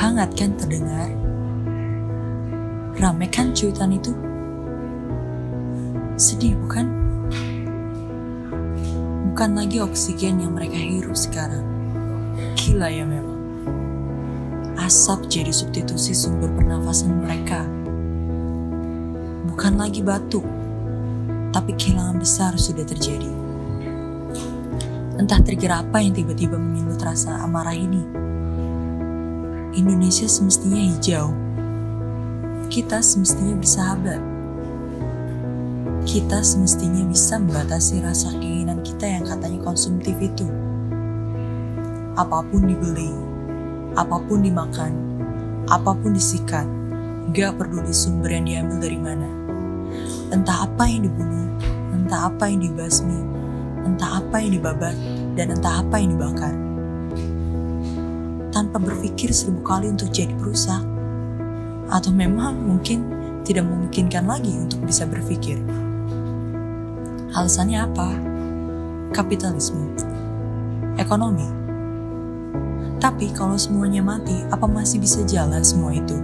Hangat kan terdengar? Rame kan cuitan itu? Sedih bukan? Bukan lagi oksigen yang mereka hirup sekarang. Gila ya memang. Asap jadi substitusi sumber pernafasan mereka. Bukan lagi batuk, tapi kehilangan besar sudah terjadi. Entah trigger apa yang tiba-tiba menyulut rasa amarah ini. Indonesia semestinya hijau. Kita semestinya bersahabat. Kita semestinya bisa membatasi rasa keinginan kita yang katanya konsumtif itu. Apa pun dibeli, apa pun dimakan, apa pun disikat, gak peduli sumber yang diambil dari mana. Entah apa yang dibunuh, entah apa yang dibasmi, entah apa yang dibabat, dan entah apa yang dibakar. Tanpa berpikir seribu kali untuk jadi perusak. Atau memang mungkin tidak memungkinkan lagi untuk bisa berpikir. Alasannya apa? Kapitalisme. Ekonomi. Tapi kalau semuanya mati, apa masih bisa jalan semua itu?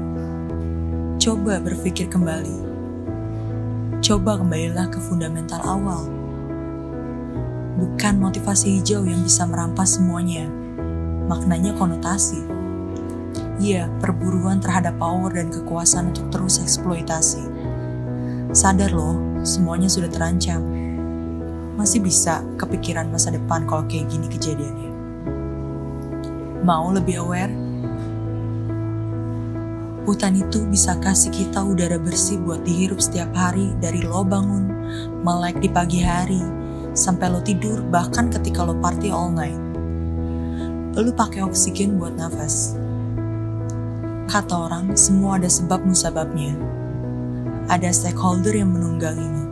Coba berpikir kembali. Coba kembalilah ke fundamental awal bukan motivasi hijau yang bisa merampas semuanya. Maknanya konotasi. Iya, perburuan terhadap power dan kekuasaan untuk terus eksploitasi. Sadar loh, semuanya sudah terancam. Masih bisa kepikiran masa depan kalau kayak gini kejadiannya. Mau lebih aware? Hutan itu bisa kasih kita udara bersih buat dihirup setiap hari dari lo bangun, melek di pagi hari, sampai lo tidur bahkan ketika lo party all night. Lo pakai oksigen buat nafas. Kata orang, semua ada sebab musababnya. Ada stakeholder yang menungganginya.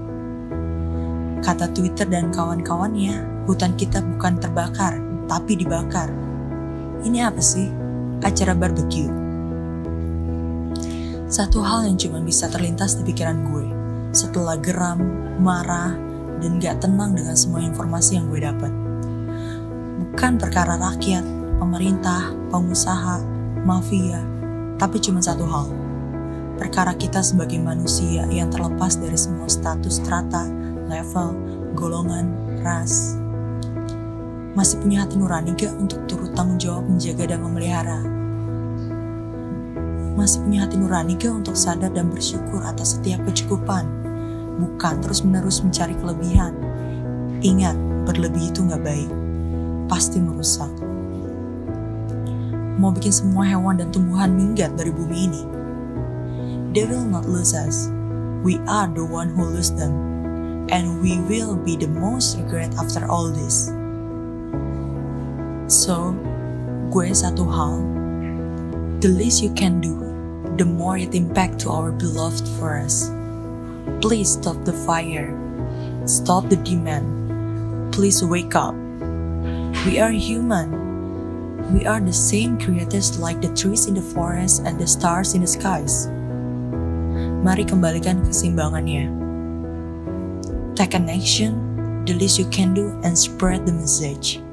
Kata Twitter dan kawan-kawannya, hutan kita bukan terbakar, tapi dibakar. Ini apa sih? Acara barbecue. Satu hal yang cuma bisa terlintas di pikiran gue setelah geram, marah, dan gak tenang dengan semua informasi yang gue dapat. Bukan perkara rakyat, pemerintah, pengusaha, mafia, tapi cuma satu hal. Perkara kita sebagai manusia yang terlepas dari semua status strata, level, golongan, ras. Masih punya hati nurani gak untuk turut tanggung jawab menjaga dan memelihara? Masih punya hati nurani gak untuk sadar dan bersyukur atas setiap kecukupan? bukan terus-menerus mencari kelebihan. Ingat, berlebih itu nggak baik, pasti merusak. Mau bikin semua hewan dan tumbuhan minggat dari bumi ini. They will not lose us. We are the one who lose them. And we will be the most regret after all this. So, gue satu hal, the least you can do, the more it impact to our beloved forest. Please stop the fire. Stop the demand. Please wake up. We are human. We are the same creators like the trees in the forest and the stars in the skies. Mari kembalikan keseimbangannya. Take an action, the least you can do, and spread the message.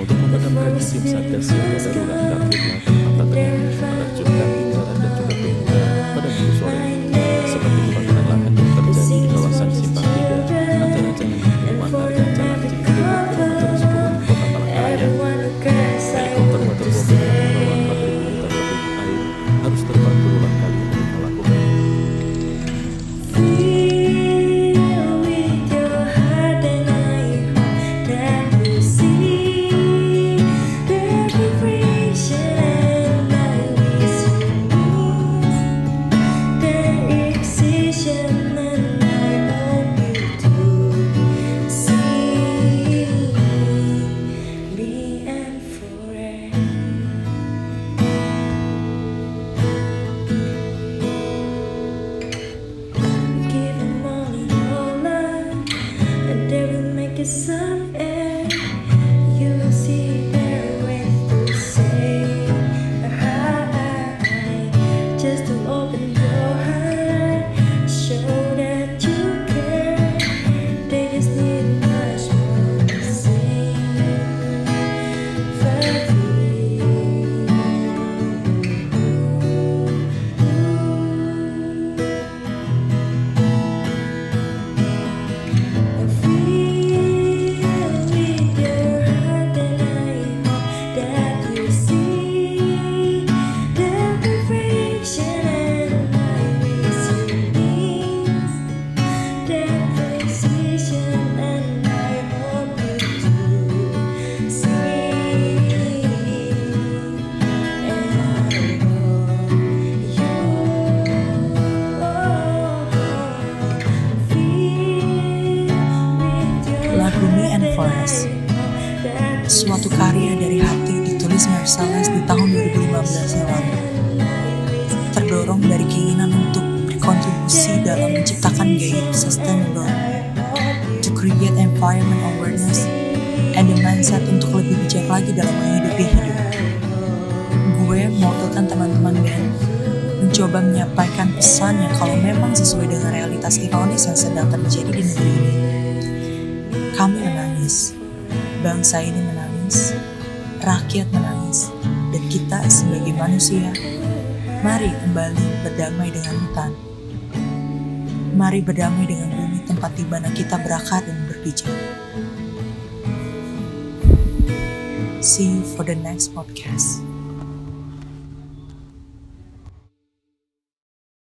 Untuk memadamkan tim satgas darurat Bumi di tahun 2015 yang lalu Terdorong dari keinginan untuk berkontribusi dalam menciptakan gaya hidup sustainable To create environment awareness and the mindset untuk lebih bijak lagi dalam menghidupi hidup Gue mewakilkan teman-teman band mencoba menyampaikan pesan yang kalau memang sesuai dengan realitas ironis yang sedang terjadi di negeri ini. Kami menangis, bangsa ini menangis, rakyat menangis, kita sebagai manusia, mari kembali berdamai dengan hutan. Mari berdamai dengan bumi tempat di mana kita berakar dan berpijak. See you for the next podcast.